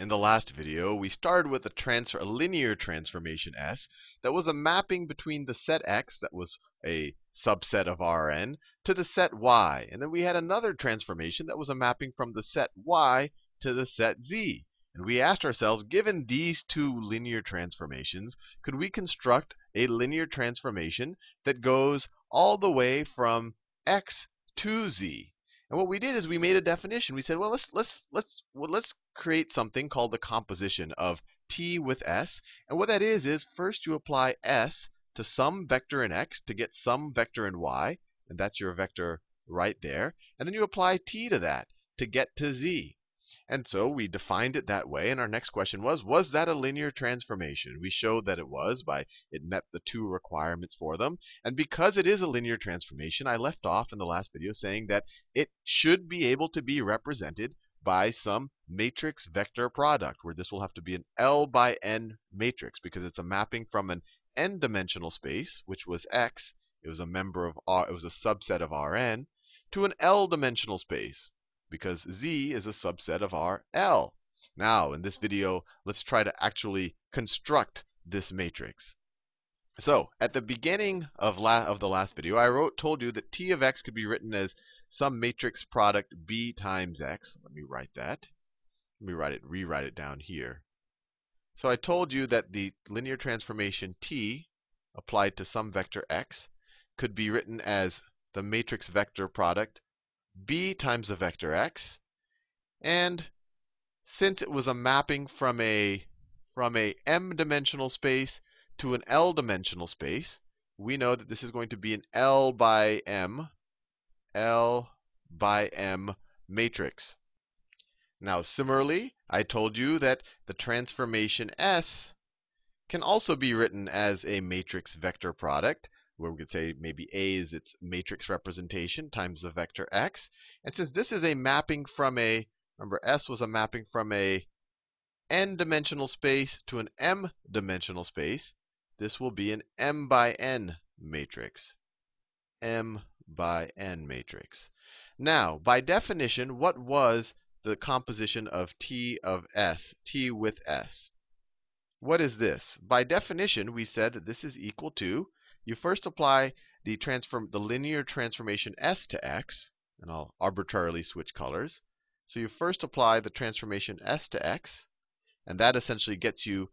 In the last video, we started with a, transfer, a linear transformation S that was a mapping between the set X, that was a subset of Rn, to the set Y. And then we had another transformation that was a mapping from the set Y to the set Z. And we asked ourselves, given these two linear transformations, could we construct a linear transformation that goes all the way from x to z? And what we did is we made a definition. We said, well, let's let's let's well, let's create something called the composition of t with s. And what that is is first you apply s to some vector in x to get some vector in y, and that's your vector right there. And then you apply t to that to get to z. And so we defined it that way. And our next question was, was that a linear transformation? We showed that it was by it met the two requirements for them. And because it is a linear transformation, I left off in the last video saying that it should be able to be represented by some matrix vector product, where this will have to be an L by N matrix, because it's a mapping from an n-dimensional space, which was X, it was a member of R, it was a subset of Rn, to an L-dimensional space, because Z is a subset of RL. Now, in this video, let's try to actually construct this matrix. So, at the beginning of, of the last video, I wrote, told you that T of x could be written as some matrix product B times x. Let me write that. Let me write it, rewrite it down here. So I told you that the linear transformation T applied to some vector x could be written as the matrix vector product b times the vector x. And since it was a mapping from a from a m-dimensional space to an l-dimensional space, we know that this is going to be an L by m, L by m matrix. Now, similarly, I told you that the transformation S can also be written as a matrix vector product where we could say maybe A is its matrix representation times the vector x. And since this is a mapping from a, remember S was a mapping from a n-dimensional space to an m-dimensional space, this will be an m by n matrix. m by n matrix. Now, by definition, what was the composition of T of S, T with S? What is this? By definition, we said that this is equal to you first apply the transform the linear transformation s to x, and I'll arbitrarily switch colors. So you first apply the transformation s to x, and that essentially gets you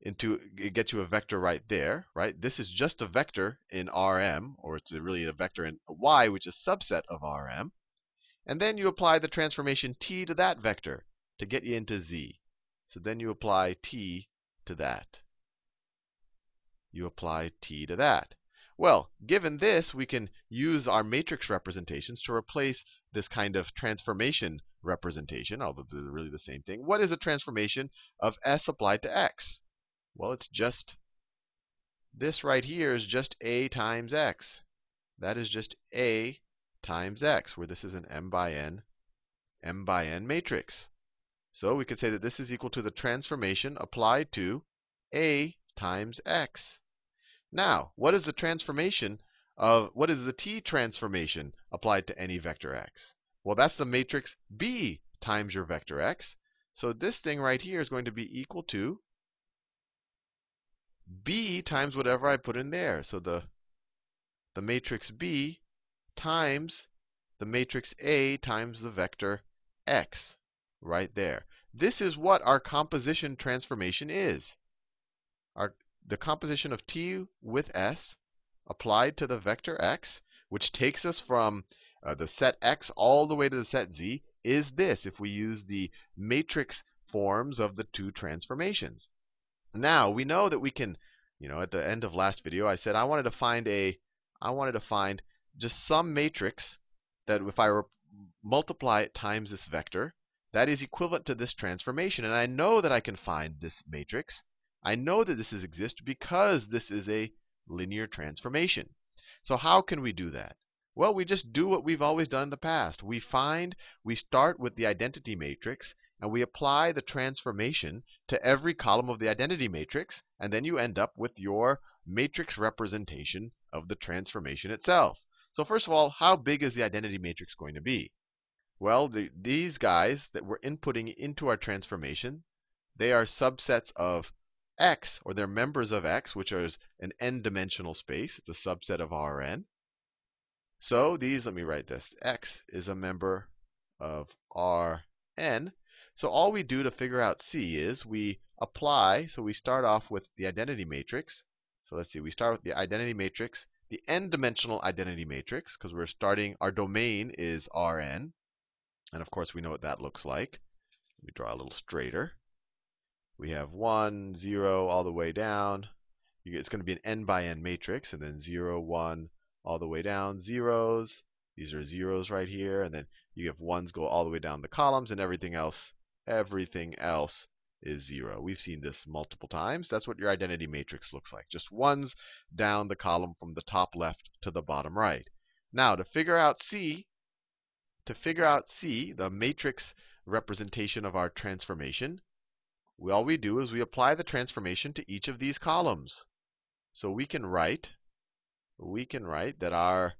into it gets you a vector right there, right? This is just a vector in Rm, or it's really a vector in y, which is a subset of Rm. And then you apply the transformation t to that vector to get you into z. So then you apply t to that you apply t to that. Well, given this, we can use our matrix representations to replace this kind of transformation representation, although they're really the same thing. What is a transformation of s applied to x? Well, it's just this right here is just a times x. That is just a times x, where this is an m by n, m by n matrix. So we could say that this is equal to the transformation applied to a times x. Now, what is the transformation of what is the t transformation applied to any vector x? Well, that's the matrix B times your vector x. So this thing right here is going to be equal to B times whatever I put in there. So the the matrix B times the matrix A times the vector x right there. This is what our composition transformation is. The composition of t with s applied to the vector x, which takes us from uh, the set x all the way to the set z, is this if we use the matrix forms of the two transformations. Now, we know that we can, you know, at the end of last video, I said I wanted to find a, I wanted to find just some matrix that if I multiply it times this vector, that is equivalent to this transformation. And I know that I can find this matrix I know that this is exists because this is a linear transformation. So how can we do that? Well, we just do what we've always done in the past. We find, we start with the identity matrix, and we apply the transformation to every column of the identity matrix, and then you end up with your matrix representation of the transformation itself. So first of all, how big is the identity matrix going to be? Well, the, these guys that we're inputting into our transformation, they are subsets of X, or they're members of X, which is an n-dimensional space. It's a subset of Rn. So these, let me write this. X is a member of Rn. So all we do to figure out C is we apply, so we start off with the identity matrix. So let's see, we start with the identity matrix, the n-dimensional identity matrix, because we're starting, our domain is Rn. And of course, we know what that looks like. Let me draw a little straighter. We have 1, 0, all the way down. It's going to be an n by n matrix, and then 0, 1, all the way down, zeros. These are zeros right here, and then you have ones go all the way down the columns, and everything else, everything else is 0. We've seen this multiple times. That's what your identity matrix looks like. Just ones down the column from the top left to the bottom right. Now, to figure out C, to figure out C, the matrix representation of our transformation, we, all we do is we apply the transformation to each of these columns. So we can write, we can write that our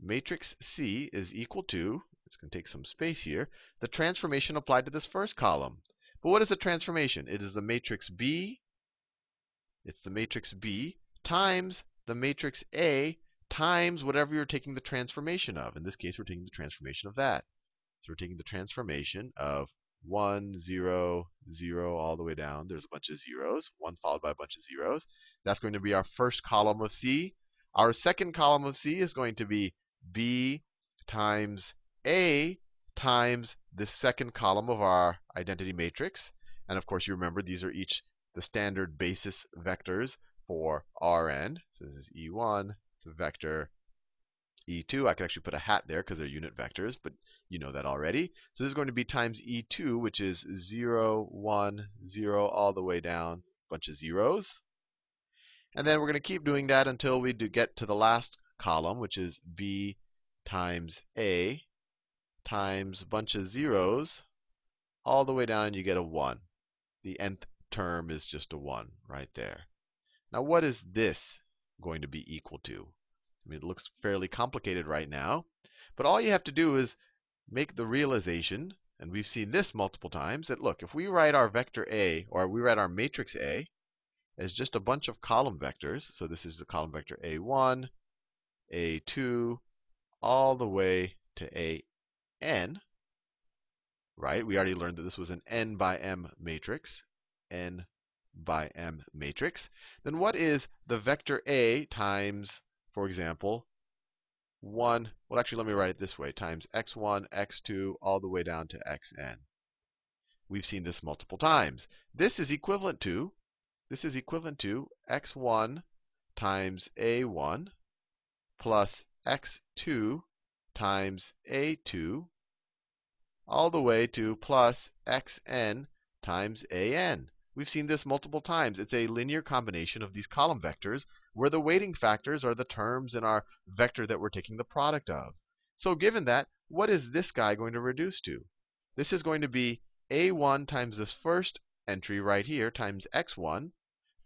matrix C is equal to, it's going to take some space here, the transformation applied to this first column. But what is the transformation? It is the matrix B, it's the matrix B times the matrix A times whatever you're taking the transformation of. In this case, we're taking the transformation of that. So we're taking the transformation of 1, 0, 0, all the way down. There's a bunch of zeros, 1 followed by a bunch of zeros. That's going to be our first column of C. Our second column of C is going to be B times A times the second column of our identity matrix. And of course, you remember these are each the standard basis vectors for Rn. So this is E1, it's a vector. E2, I could actually put a hat there because they're unit vectors, but you know that already. So this is going to be times E2, which is 0, 1, 0, all the way down, bunch of zeros. And then we're going to keep doing that until we do get to the last column, which is B times A times a bunch of zeros all the way down, and you get a 1. The nth term is just a 1 right there. Now, what is this going to be equal to? I mean, it looks fairly complicated right now. But all you have to do is make the realization, and we've seen this multiple times, that look, if we write our vector A, or we write our matrix A, as just a bunch of column vectors, so this is the column vector A1, A2, all the way to AN, right? We already learned that this was an n by m matrix, n by m matrix. Then what is the vector A times for example, 1, well, actually, let me write it this way, times x1, x2, all the way down to xn. We've seen this multiple times. This is equivalent to, this is equivalent to x1 times a1 plus x2 times a2 all the way to plus xn times an. We've seen this multiple times. It's a linear combination of these column vectors where the weighting factors are the terms in our vector that we're taking the product of. So given that, what is this guy going to reduce to? This is going to be a1 times this first entry right here times x1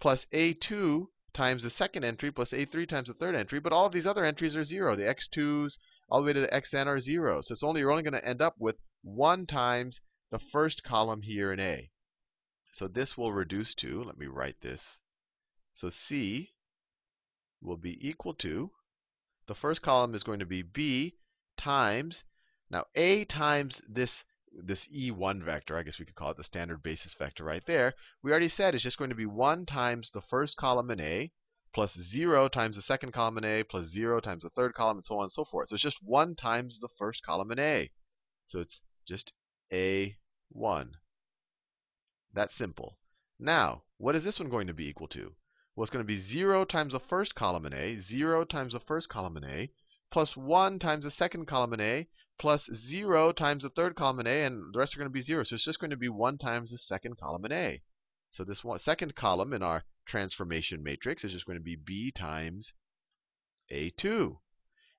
plus a2 times the second entry plus a3 times the third entry. But all of these other entries are 0. The x2s all the way to the xn are 0. So it's only you're only going to end up with 1 times the first column here in A. So this will reduce to, let me write this. So C will be equal to, the first column is going to be B times, now A times this this E1 vector, I guess we could call it the standard basis vector right there, we already said is just going to be 1 times the first column in A plus 0 times the second column in A plus 0 times the third column and so on and so forth. So it's just 1 times the first column in A. So it's just A1. That's simple. Now, what is this one going to be equal to? Well, it's going to be 0 times the first column in A, 0 times the first column in A, plus 1 times the second column in A, plus 0 times the third column in A, and the rest are going to be 0. So it's just going to be 1 times the second column in A. So this one, second column in our transformation matrix is just going to be B times A2.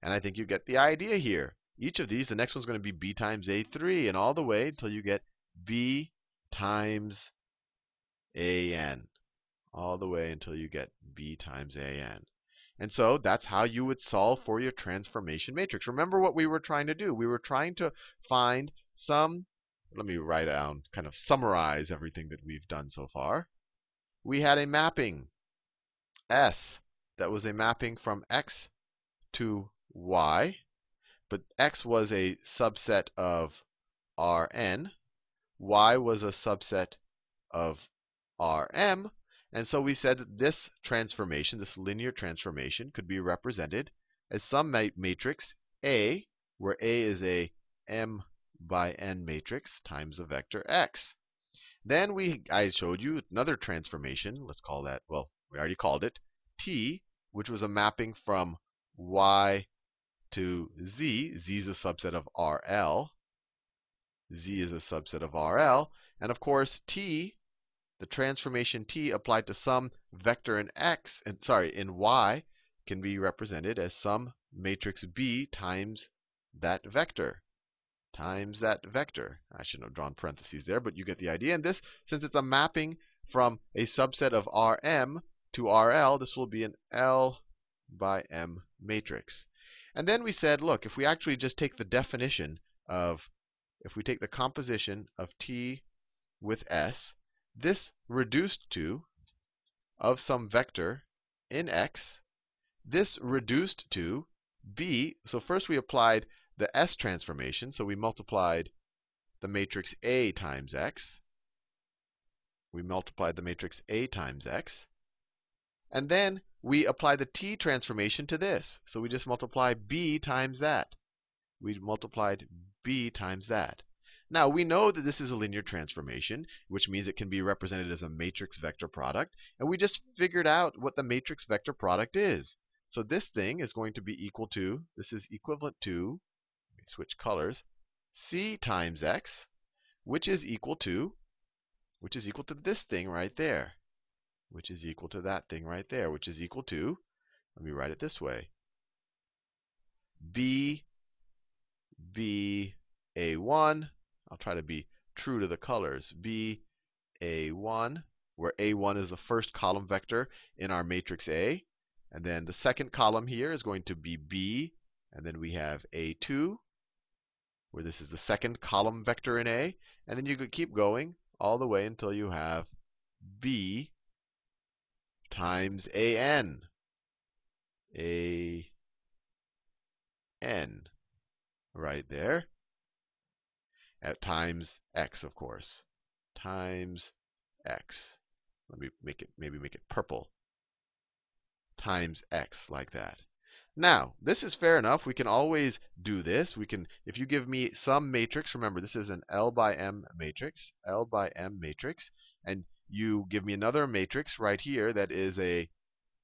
And I think you get the idea here. Each of these, the next one's going to be B times A3, and all the way until you get B times an, all the way until you get b times an. And so that's how you would solve for your transformation matrix. Remember what we were trying to do. We were trying to find some let me write down, kind of summarize everything that we've done so far. We had a mapping S that was a mapping from x to y, but x was a subset of Rn, y was a subset of Rm, and so we said that this transformation, this linear transformation, could be represented as some matrix A, where A is a m by n matrix times a vector x. Then we, I showed you another transformation. Let's call that, well, we already called it T, which was a mapping from y to z. z is a subset of RL. Z is a subset of RL. And of course, T, the transformation T applied to some vector in x, and sorry, in y, can be represented as some matrix B times that vector times that vector. I shouldn't have drawn parentheses there, but you get the idea. And this, since it's a mapping from a subset of Rm to RL, this will be an L by M matrix. And then we said, look, if we actually just take the definition of, if we take the composition of T with S, this reduced to, of some vector in X, this reduced to B. So first we applied the S transformation. So we multiplied the matrix A times X. We multiplied the matrix A times X. And then we apply the T transformation to this. So we just multiply B times that. We multiplied B times that. Now, we know that this is a linear transformation, which means it can be represented as a matrix vector product. And we just figured out what the matrix vector product is. So this thing is going to be equal to, this is equivalent to let me switch colors, c times x, which is equal to, which is equal to this thing right there, which is equal to that thing right there, which is equal to, let me write it this way, b, b, a1, I'll try to be true to the colors, b, a1, where a1 is the first column vector in our matrix A. And then the second column here is going to be b, and then we have a2, where this is the second column vector in A. And then you could keep going all the way until you have B times AN. A n right there at times x, of course. Times x. Let me make it maybe make it purple. Times x like that. Now, this is fair enough. We can always do this. We can, if you give me some matrix, remember this is an L by M matrix, L by M matrix, and you give me another matrix right here that is a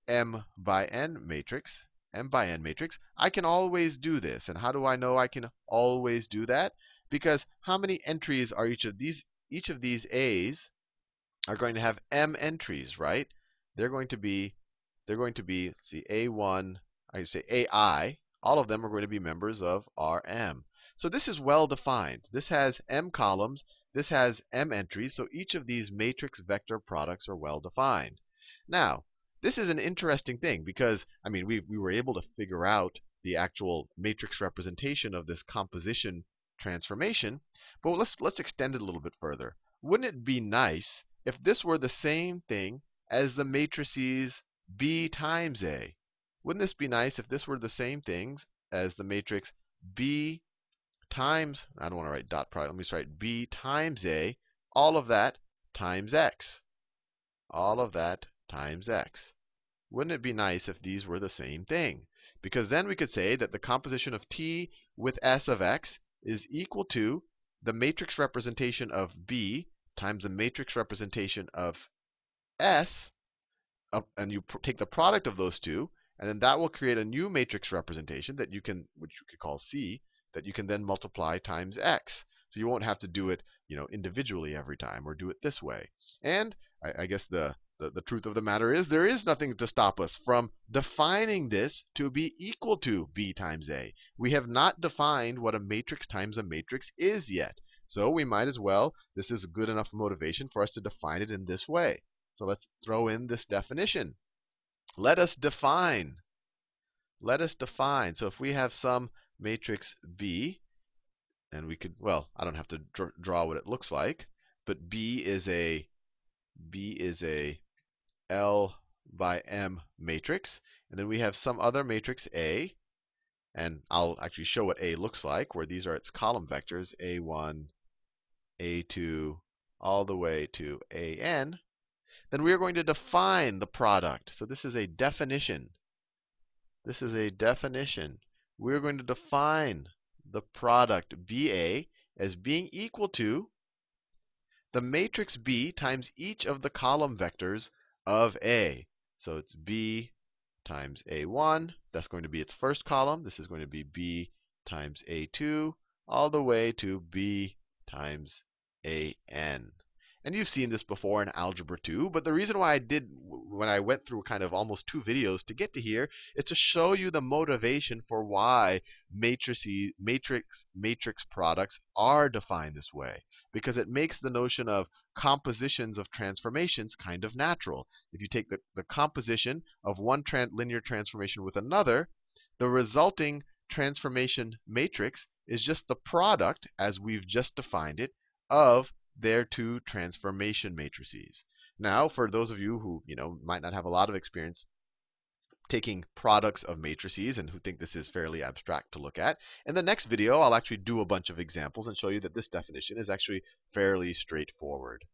M by N matrix, M by N matrix, I can always do this. And how do I know I can always do that? Because how many entries are each of these each of these A's are going to have M entries, right? They're going to be they're going to be see A1 I can say AI, all of them are going to be members of Rm. So this is well defined. This has m columns. This has m entries. So each of these matrix vector products are well defined. Now, this is an interesting thing because, I mean, we, we were able to figure out the actual matrix representation of this composition transformation. But let's, let's extend it a little bit further. Wouldn't it be nice if this were the same thing as the matrices B times A? Wouldn't this be nice if this were the same things as the matrix B times, I don't want to write dot product, let me just write B times A, all of that times X. All of that times X. Wouldn't it be nice if these were the same thing? Because then we could say that the composition of T with S of X is equal to the matrix representation of B times the matrix representation of S, and you take the product of those two, and then that will create a new matrix representation that you can, which you could call C, that you can then multiply times x. So you won't have to do it, you know, individually every time, or do it this way. And I, I guess the, the, the truth of the matter is there is nothing to stop us from defining this to be equal to b times a. We have not defined what a matrix times a matrix is yet. So we might as well, this is a good enough motivation for us to define it in this way. So let's throw in this definition. Let us define. Let us define. So if we have some matrix B, and we could, well, I don't have to dr draw what it looks like, but B is a B is a L by M matrix. And then we have some other matrix A. And I'll actually show what A looks like, where these are its column vectors A1, A2, all the way to AN. Then we are going to define the product. So this is a definition. This is a definition. We're going to define the product BA as being equal to the matrix B times each of the column vectors of A. So it's B times A1. That's going to be its first column. This is going to be B times A2 all the way to B times AN. And you've seen this before in Algebra 2, but the reason why I did, when I went through kind of almost two videos to get to here, is to show you the motivation for why matrices, matrix, matrix products are defined this way. Because it makes the notion of compositions of transformations kind of natural. If you take the, the composition of one tran linear transformation with another, the resulting transformation matrix is just the product, as we've just defined it, of their two transformation matrices. Now, for those of you who you know might not have a lot of experience taking products of matrices and who think this is fairly abstract to look at, in the next video I'll actually do a bunch of examples and show you that this definition is actually fairly straightforward.